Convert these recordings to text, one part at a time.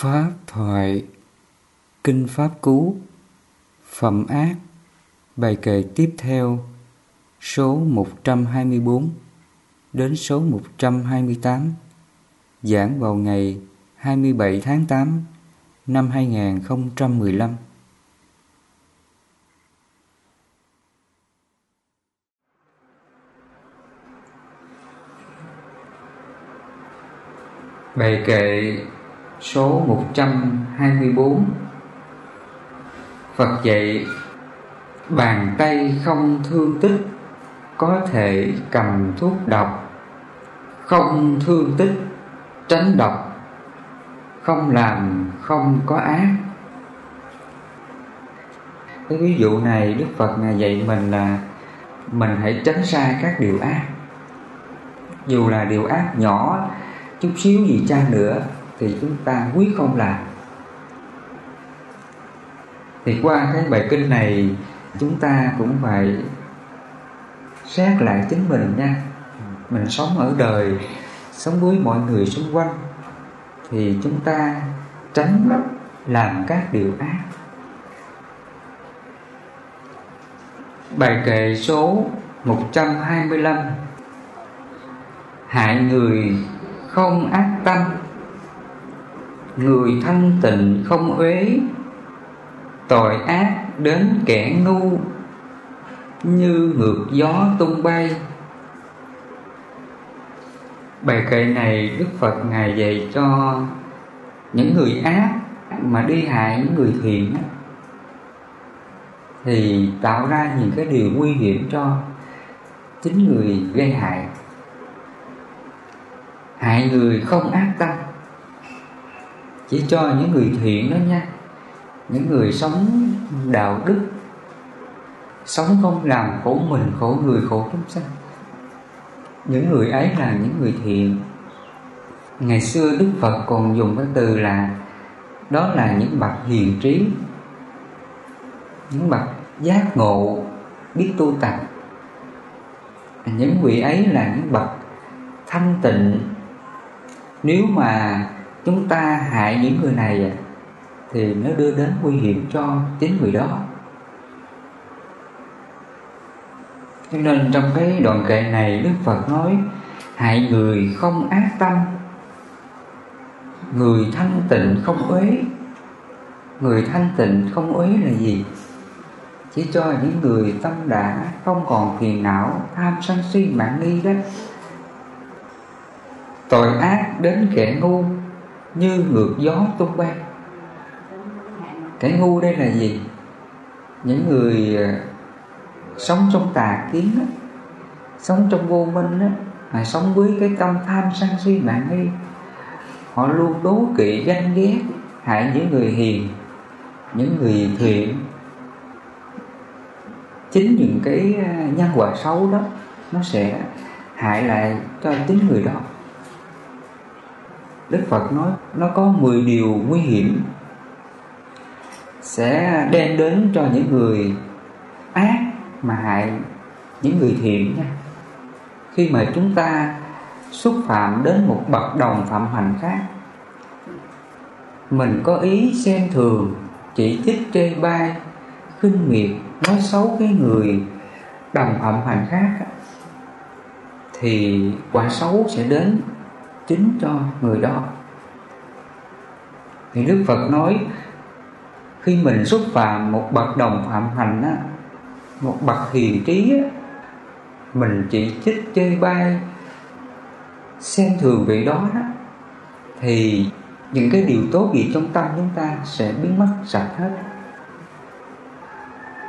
Pháp thoại Kinh Pháp Cú, Phẩm ác, Bài kệ tiếp theo, Số 124 Đến số 128 Giảng vào ngày 27 tháng 8 Năm 2015 Bài kệ số 124 Phật dạy, Bàn tay không thương tích, Có thể cầm thuốc độc. Không thương tích, Tránh độc. Không làm, không có ác. Cái ví dụ này Đức Phật Ngài dạy mình là Mình hãy tránh xa các điều ác. Dù là điều ác nhỏ, Chút xíu gì cha nữa thì chúng ta quyết không làm. Thì qua cái bài kinh này, chúng ta cũng phải xét lại chính mình nha. Mình sống ở đời, sống với mọi người xung quanh, thì chúng ta tránh làm các điều ác. Bài kệ số 125 Hại người không ác tâm. Người thanh tịnh không uế, Tội ác đến kẻ ngu, Như ngược gió tung bay. Bài kệ này Đức Phật Ngài dạy cho Những người ác mà đi hại những người thiện Thì tạo ra những cái điều nguy hiểm cho chính người gây hại. Hại người không ác tâm chỉ cho những người thiện đó nha. Những người sống đạo đức, sống không làm khổ mình, khổ người, khổ chúng sanh. Những người ấy là những người thiện. Ngày xưa đức phật còn dùng cái từ là, đó là những bậc hiền trí, những bậc giác ngộ, biết tu tập. Những vị ấy là những bậc thanh tịnh. Nếu mà chúng ta hại những người này à, thì nó đưa đến nguy hiểm cho chính người đó. Cho nên trong cái đoạn kệ này, đức phật nói, hại người không ác tâm, người thanh tịnh không uế. Người thanh tịnh không uế là gì? Chỉ cho những người tâm đã không còn phiền não, tham sân si mạng nghi đó. Tội ác đến kẻ ngu như ngược gió tung bay. Cái ngu đây là gì? Những người à, sống trong tà kiến đó, sống trong vô minh đó, mà sống với cái tâm tham sân si mạng nghi họ luôn đố kỵ ganh ghét hại những người hiền những người thiện. Chính những cái à, nhân quả xấu đó nó sẽ hại lại cho chính người đó. Đức Phật nói, nó có 10 điều nguy hiểm sẽ đem đến cho những người ác mà hại những người thiện nha. Khi mà chúng ta xúc phạm đến một bậc đồng phạm hành khác, mình có ý xem thường, chỉ trích, chê bai, khinh miệt, nói xấu cái người đồng phạm hành khác thì quả xấu sẽ đến chính cho người đó. Thì Đức Phật nói khi mình xuất phạm một bậc đồng phạm hành á, một bậc hiền trí á, mình chỉ trích chơi bai xem thường vị đó đó thì những cái điều tốt gì trong tâm chúng ta sẽ biến mất sạch hết.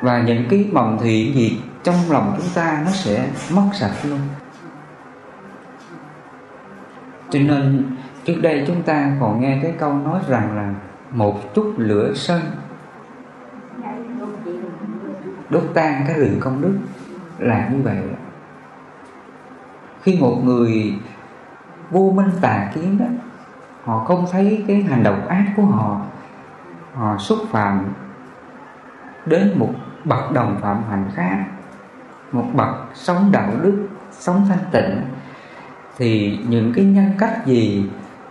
Và những cái mầm thiện gì trong lòng chúng ta nó sẽ mất sạch luôn cho nên trước đây chúng ta còn nghe cái câu nói rằng là một chút lửa sân đốt tan cái rừng công đức là như vậy. Khi một người vô minh tà kiến đó, họ không thấy cái hành động ác của họ họ xúc phạm đến một bậc đồng phạm hành khác, một bậc sống đạo đức, sống thanh tịnh thì những cái nhân cách gì,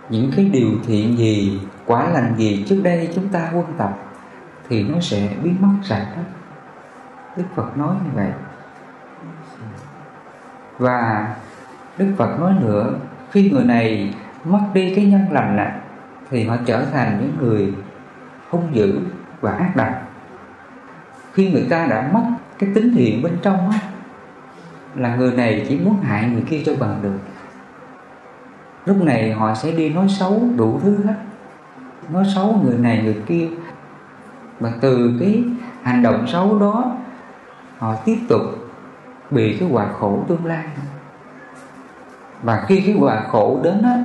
những cái điều thiện gì, quả lành gì trước đây chúng ta quân tập thì nó sẽ biến mất sạch hết Đức Phật nói như vậy. Và Đức Phật nói nữa, khi người này mất đi cái nhân lành này, thì họ trở thành những người hung dữ và ác độc. Khi người ta đã mất cái tính thiện bên trong á, là người này chỉ muốn hại người kia cho bằng được lúc này họ sẽ đi nói xấu đủ thứ hết. Nói xấu người này người kia. Và từ cái hành động xấu đó, họ tiếp tục bị cái quả khổ tương lai. Và khi cái quả khổ đến á,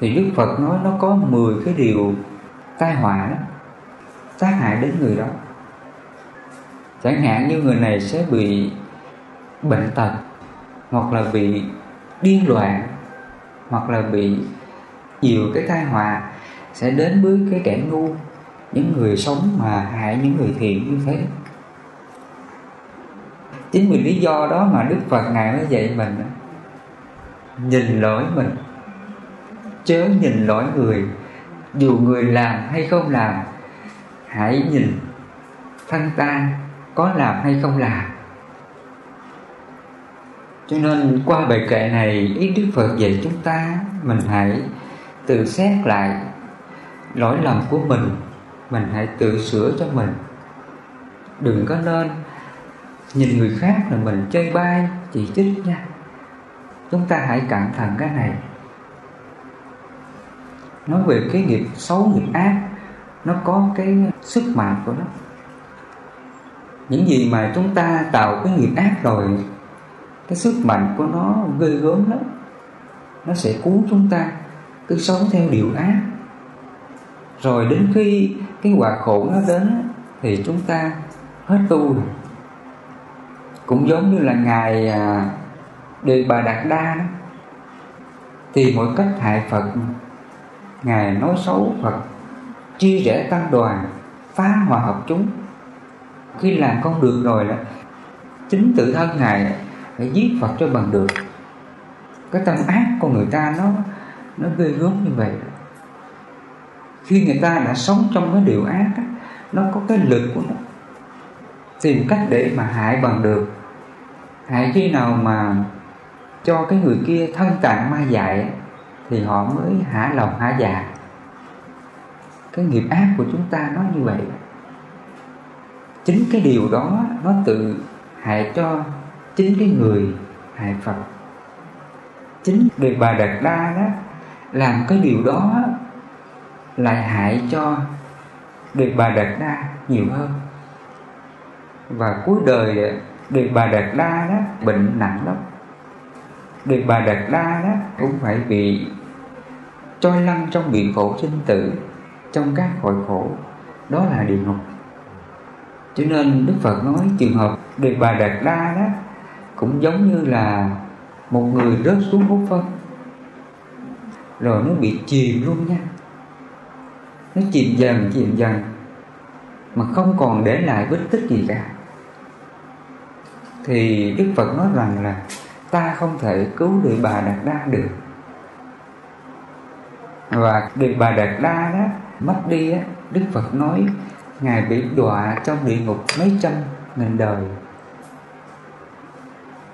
thì Đức Phật nói nó có 10 cái điều tai họa đó, tác hại đến người đó. Chẳng hạn như người này sẽ bị bệnh tật hoặc là bị điên loạn hoặc là bị nhiều cái tai họa sẽ đến với cái kẻ ngu, những người sống mà hại những người thiện như thế. Chính vì lý do đó mà đức phật ngài mới dạy mình, nhìn lỗi mình, chớ nhìn lỗi người. Dù người làm hay không làm, hãy nhìn thân ta có làm hay không làm cho nên qua bài kệ này, ý đức phật dạy chúng ta, mình hãy tự xét lại lỗi lầm của mình. Mình hãy tự sửa cho mình. Đừng có nên nhìn người khác là mình chơi bai, chỉ trích nha. Chúng ta hãy cẩn thận cái này. Nói về cái nghiệp xấu, nghiệp ác, nó có cái sức mạnh của nó. Những gì mà chúng ta tạo cái nghiệp ác rồi cái sức mạnh của nó ghê gớm lắm. Nó sẽ cuốn chúng ta cứ sống theo điều ác. Rồi đến khi cái quả khổ nó đến thì chúng ta hết tu rồi. Cũng giống như là ngài à, đề bà đạt đa đó. Thì mỗi cách hại phật ngài nói xấu phật chia rẽ tăng đoàn phá hòa hợp chúng. Khi làm không được rồi là chính tự thân ngài phải giết phật cho bằng được. Cái tâm ác của người ta nó nó ghê gớm như vậy. Khi người ta đã sống trong cái điều ác á, nó có cái lực của nó. Tìm cách để mà hại bằng được. Hại khi nào mà cho cái người kia thân tạng ma dại thì họ mới hả lòng hả dạ. Cái nghiệp ác của chúng ta nó như vậy. Chính cái điều đó nó tự hại cho chính cái người hại Phật. Chính Đề Bà Đạt Đa đó, làm cái điều đó lại hại cho Đề Bà Đạt Đa nhiều hơn. Và cuối đời Đề Bà Đạt Đa đó bệnh nặng lắm. Đề Bà Đạt Đa đó cũng phải bị trôi lăn trong biển khổ sinh tử, trong các cõi khổ. Đó là địa ngục. Cho nên Đức Phật nói trường hợp Đề Bà Đạt Đa đó cũng giống như là một người rớt xuống hút phân. Rồi nó bị chìm luôn nha. Nó chìm dần chìm dần, mà không còn để lại vết tích gì cả. Thì Đức Phật nói rằng là ta không thể cứu được bà Đạt Đa được. Và được bà Đạt Đa đó, mất đi á, Đức Phật nói, ngài bị đọa trong địa ngục mấy trăm nghìn đời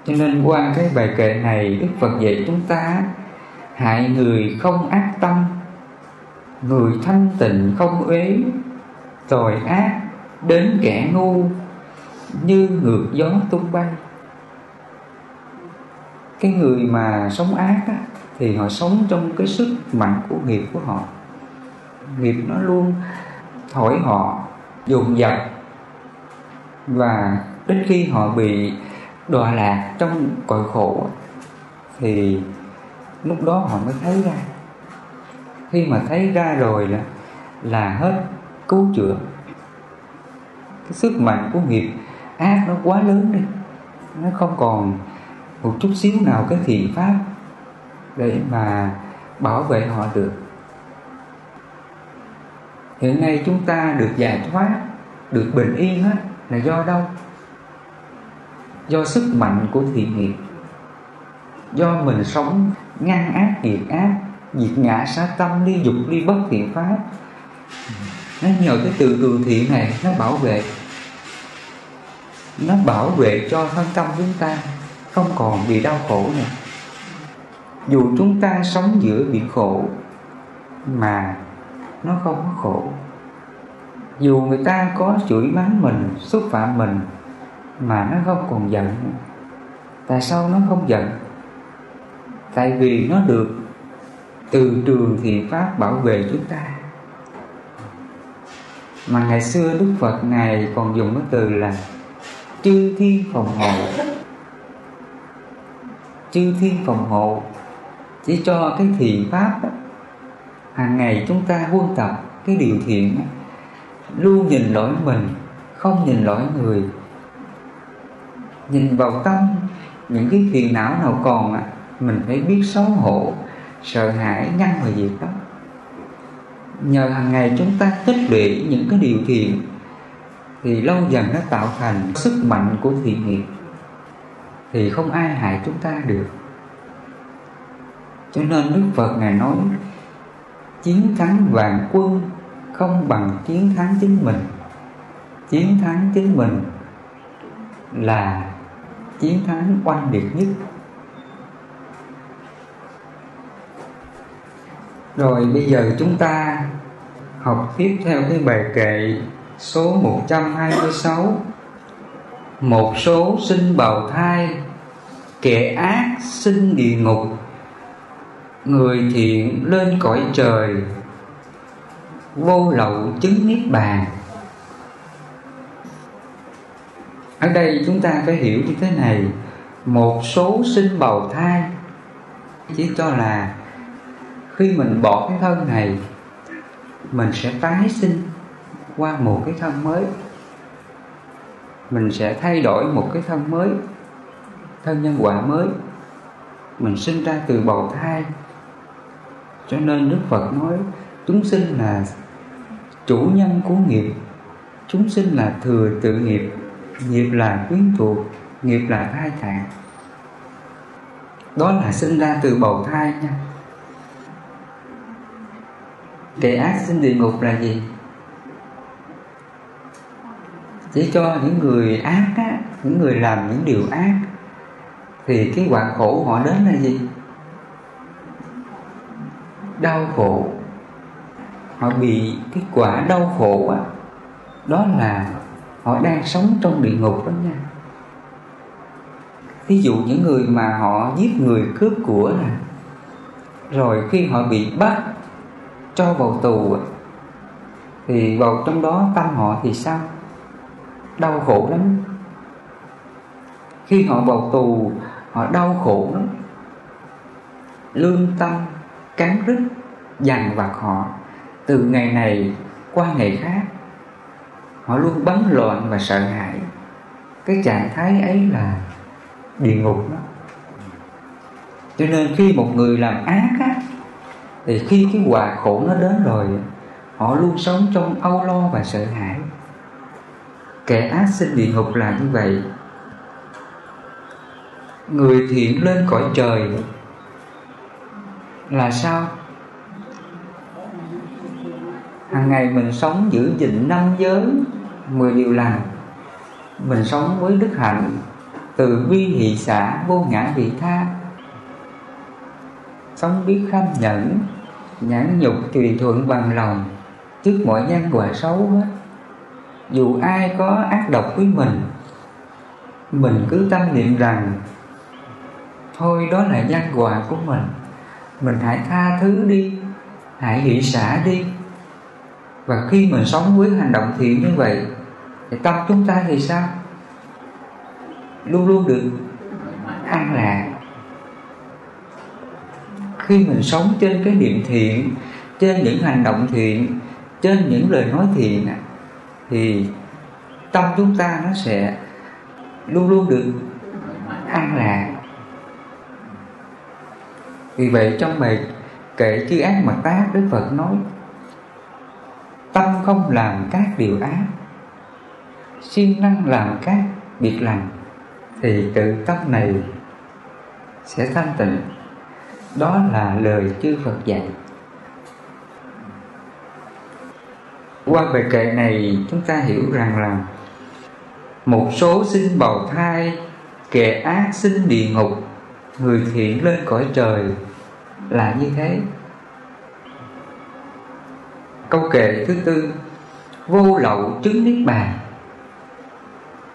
cho nên qua cái bài kệ này Đức Phật dạy chúng ta hại người không ác tâm người thanh tịnh không uế tội ác đến kẻ ngu như ngược gió tung bay. Cái người mà sống ác á, thì họ sống trong cái sức mạnh của nghiệp của họ. Nghiệp nó luôn thổi họ dồn dập và đến khi họ bị đọa lạc trong cõi khổ thì lúc đó họ mới thấy ra. Khi mà thấy ra rồi là là hết cứu chữa. Cái sức mạnh của nghiệp ác nó quá lớn đi nó không còn một chút xíu nào cái thiện pháp để mà bảo vệ họ được. Hiện nay chúng ta được giải thoát được bình yên á, là do đâu? Do sức mạnh của thiện nghiệp, do mình sống ngăn ác diệt ác, diệt ngã sát tâm, ly dục, ly bất, thiện pháp. Nó nhờ cái từ từ thiện này nó bảo vệ, nó bảo vệ cho thân tâm chúng ta không còn bị đau khổ nữa. Dù chúng ta sống giữa biển khổ mà nó không có khổ. Dù người ta có chửi mắng mình, xúc phạm mình mà nó không còn giận. Tại sao nó không giận? Tại vì nó được từ trường thiện pháp bảo vệ chúng ta. Mà ngày xưa đức phật ngài còn dùng cái từ là chư thiên phòng hộ. Chư thiên phòng hộ chỉ cho cái thiện pháp đó, hàng ngày chúng ta huân tập cái điều thiện đó, luôn nhìn lỗi mình không nhìn lỗi người nhìn vào tâm những cái phiền não nào còn à, mình phải biết xấu hổ sợ hãi ngăn vào việc đó. Nhờ hàng ngày chúng ta tích lũy những cái điều thiện thì lâu dần nó tạo thành sức mạnh của thiện nghiệp thì không ai hại chúng ta được. Cho nên đức phật ngài nói chiến thắng vạn quân không bằng chiến thắng chính mình. Chiến thắng chính mình là chiến thắng oanh liệt nhất. Rồi bây giờ chúng ta học tiếp theo cái bài kệ số 126 một số sinh bào thai, kẻ ác sinh địa ngục, người thiện lên cõi trời, vô lậu chứng niết bàn. Ở đây chúng ta phải hiểu như thế này. Một số sinh bào thai chỉ cho là khi mình bỏ cái thân này, mình sẽ tái sinh qua một cái thân mới. Mình sẽ thay đổi một cái thân mới, thân nhân quả mới. Mình sinh ra từ bào thai cho nên đức phật nói, chúng sinh là chủ nhân của nghiệp, chúng sinh là thừa tự nghiệp nghiệp là quyến thuộc nghiệp là thai tạng. Đó là sinh ra từ bầu thai nha. Kẻ ác sinh địa ngục là gì? Chỉ cho những người ác á, những người làm những điều ác thì cái quả khổ họ đến là gì? Đau khổ. Họ bị cái quả đau khổ á đó là họ đang sống trong địa ngục đó nha. Ví dụ những người mà họ giết người cướp của nè, rồi khi họ bị bắt cho vào tù thì vào trong đó tâm họ thì sao? Đau khổ lắm. Khi họ vào tù, họ đau khổ lắm. Lương tâm cắn rứt dằn vặt họ từ ngày này qua ngày khác họ luôn bấn loạn và sợ hãi. Cái trạng thái ấy là địa ngục đó. Cho nên khi một người làm ác á, thì khi cái quả khổ nó đến rồi, họ luôn sống trong âu lo và sợ hãi. Kẻ ác sinh địa ngục là như vậy. Người thiện lên cõi trời là sao? Hàng ngày mình sống giữ gìn năm giới mười điều lành. Mình sống với đức hạnh từ bi hỷ xã vô ngã vị tha. Sống biết kham nhẫn, nhãn nhục tùy thuận bằng lòng, trước mọi nhân quả xấu hết dù ai có ác độc với mình mình cứ tâm niệm rằng, thôi đó là nhân quả của mình. Mình hãy tha thứ đi, hãy hỷ xả đi và khi mình sống với hành động thiện như vậy, thì tâm chúng ta thì sao? Luôn luôn được an lạc. Khi mình sống trên cái niệm thiện, trên những hành động thiện, trên những lời nói thiện thì tâm chúng ta nó sẽ luôn luôn được an lạc. Vì vậy trong bài kệ chư ác mà tác, đức phật nói tâm không làm các điều ác, siêng năng làm các việc lành, thì tự tâm này sẽ thanh tịnh. Đó là lời chư Phật dạy. Qua bài kệ này, chúng ta hiểu rằng là một số sinh bào thai, kẻ ác sinh địa ngục, người thiện lên cõi trời là như thế câu kệ thứ tư, vô lậu chứng niết bàn.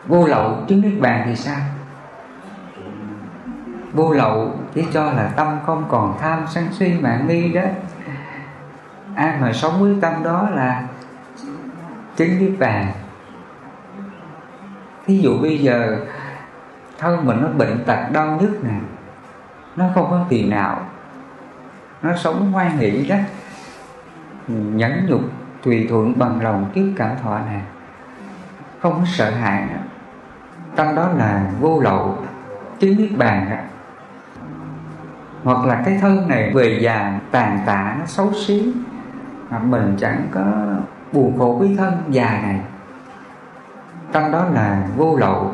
Vô lậu chứng niết bàn thì sao? Vô lậu chỉ cho là tâm không còn tham sân si mạng nghi đó. Ai mà sống với tâm đó là chứng niết bàn. Thí dụ bây giờ, thân mình nó bệnh tật, đau nhức nè, nó không có tiền nào, nó sống hoan hỷ đó nhẫn nhục, tùy thuận bằng lòng kiếp cả thọ này không có sợ hãi. Tâm đó là vô lậu chứng niết bàn. Hoặc là cái thân này về già, tàn tạ, nó xấu xí, mà mình chẳng có buồn khổ với thân già này. Tâm đó là vô lậu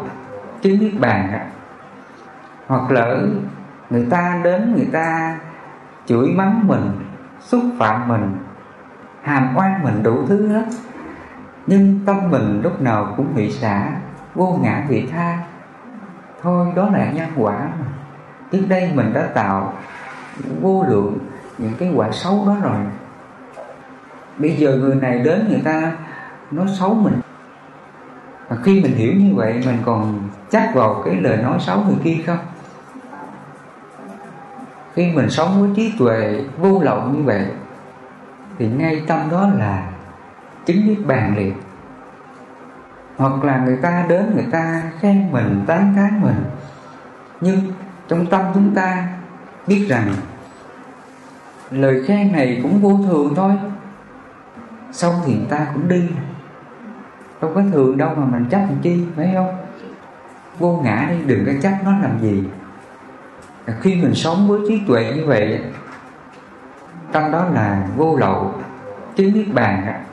chứng niết bàn. Hoặc lỡ người ta đến người ta chửi mắng mình, xúc phạm mình hàm oan mình đủ thứ hết. Nhưng tâm mình lúc nào cũng bị xả, vô ngã vị tha. Thôi, đó là nhân quả mà. Trước đây mình đã tạo vô lượng những cái quả xấu đó rồi. Bây giờ người này đến người ta nói xấu mình. Và khi mình hiểu như vậy, mình còn chắc vào cái lời nói xấu người kia không? Khi mình sống với trí tuệ vô lậu như vậy thì ngay trong đó là chứng niết bàn liệt hoặc là người ta đến người ta khen mình, tán thán mình. Nhưng trong tâm chúng ta biết rằng lời khen này cũng vô thường thôi. Xong thì người ta cũng đi. Đâu có thường đâu mà mình chấp làm chi, phải không? Vô ngã đi, đừng có chấp nó làm gì. Khi mình sống với trí tuệ như vậy tâm đó là vô lậu, chứng niết bàn.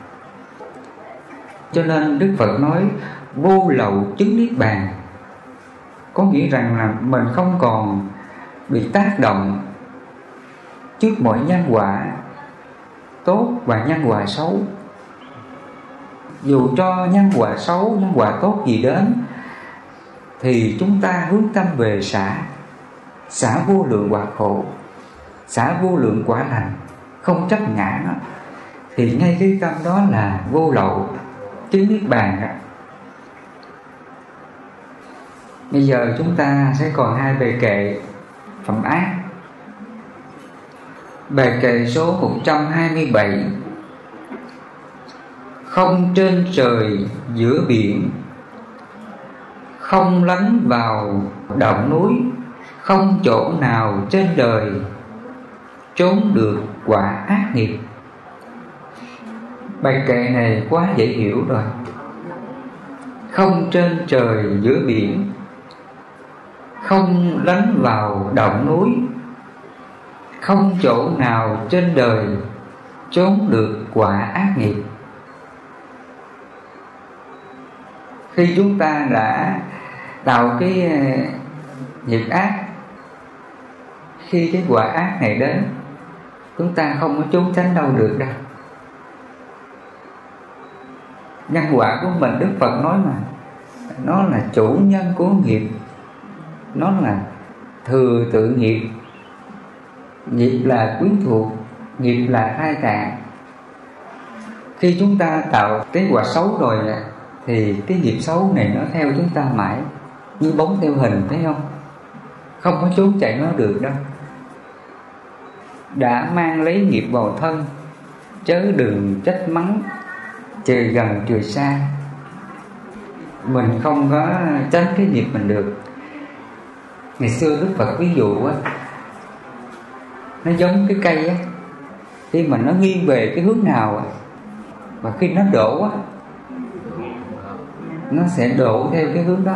Cho nên đức phật nói, vô lậu, chứng niết bàn. Có nghĩa rằng là mình không còn bị tác động trước mọi nhân quả tốt và nhân quả xấu. Dù cho nhân quả xấu, nhân quả tốt gì đến, thì chúng ta hướng tâm về xả. Xả vô lượng quả khổ, xả vô lượng quả lành không chấp ngã, thì ngay cái tâm đó là vô lậu chứ niết bàn đó. bây giờ chúng ta sẽ còn hai bài kệ phẩm ác bài kệ số 127 không trên trời giữa biển, không lánh vào động núi, không chỗ nào trên đời trốn được quả ác nghiệp. Bài kệ này quá dễ hiểu rồi. Không trên trời giữa biển, không lánh vào động núi, không chỗ nào trên đời trốn được quả ác nghiệp. Khi chúng ta đã tạo cái ờ, nghiệp ác, khi cái quả ác này đến chúng ta không có trốn tránh đâu được đâu. Nhân quả của mình, đức phật nói mà, nó là chủ nhân của nghiệp. Nó là thừa tự nghiệp. Nghiệp là quyến thuộc, nghiệp là thai tạng. Khi chúng ta tạo cái quả xấu rồi thì cái nghiệp xấu này nó theo chúng ta mãi, như bóng theo hình, thấy không? Không có trốn chạy nó được đâu đã mang lấy nghiệp vào thân chớ đừng trách mắng trời gần trời xa. Mình không có tránh cái nghiệp mình được. Ngày xưa đức phật ví dụ á nó giống cái cây á khi mà nó nghiêng về cái hướng nào á và khi nó đổ á nó sẽ đổ theo cái hướng đó.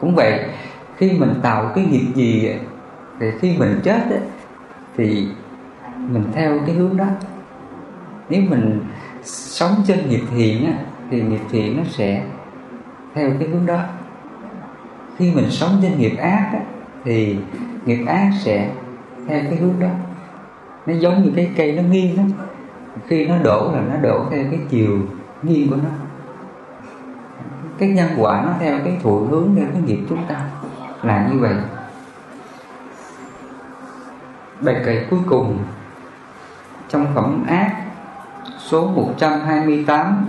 Cũng vậy khi mình tạo cái nghiệp gì thì khi mình chết á, thì mình theo cái hướng đó. Nếu mình sống trên nghiệp thiện á, thì nghiệp thiện nó sẽ theo cái hướng đó. Khi mình sống trên nghiệp ác á, thì nghiệp ác sẽ theo cái hướng đó. Nó giống như cái cây nó nghiêng đó khi nó đổ là nó đổ theo cái chiều nghiêng của nó. Cái nhân quả nó theo cái thụ hướng theo cái nghiệp chúng ta là như vậy bài kệ cuối cùng. Trong phẩm ác, số 128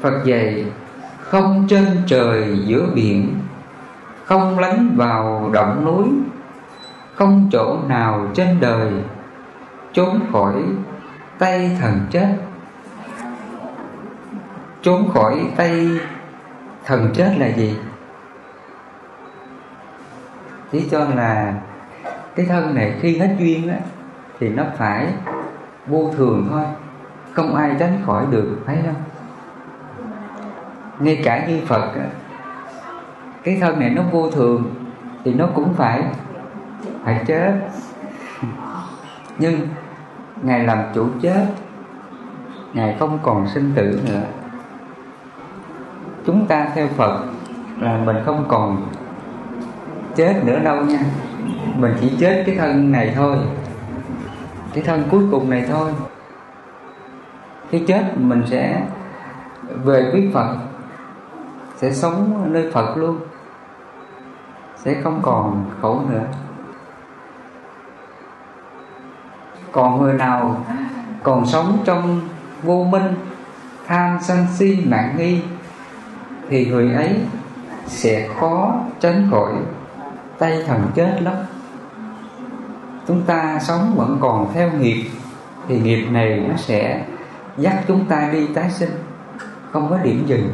Phật dạy, không trên trời giữa biển, không lánh vào động núi, không chỗ nào trên đời, trốn khỏi tay thần chết. Trốn khỏi tay thần chết là gì? Chỉ cho là cái thân này khi hết duyên á thì nó phải vô thường thôi. Không ai tránh khỏi được thấy không? Ngay cả như phật á, cái thân này nó vô thường thì nó cũng phải phải chết. Nhưng ngài làm chủ chết ngài không còn sinh tử nữa. Chúng ta theo phật là mình không còn chết nữa đâu nha mình chỉ chết cái thân này thôi. Cái thân cuối cùng này thôi. Khi chết mình sẽ về với phật, sẽ sống nơi phật luôn, sẽ không còn khổ nữa. Còn người nào còn sống trong vô minh, tham sân si, mạng nghi, thì người ấy sẽ khó tránh khỏi tay thần chết lắm. Chúng ta sống vẫn còn theo nghiệp, thì nghiệp này nó sẽ dắt chúng ta đi tái sinh, không có điểm dừng.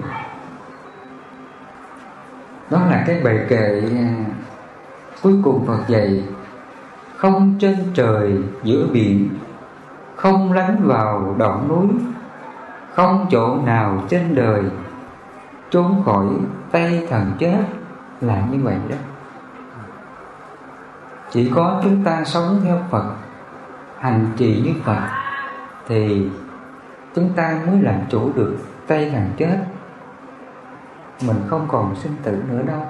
Đó là cái bài kệ à, cuối cùng Phật dạy, không trên trời giữa biển, không lánh vào đoạn núi, không chỗ nào trên đời, trốn khỏi tay thần chết là như vậy đó chỉ có chúng ta sống theo Phật, hành trì như Phật, thì chúng ta mới làm chủ được tay thằng chết. Mình không còn sinh tử nữa đâu.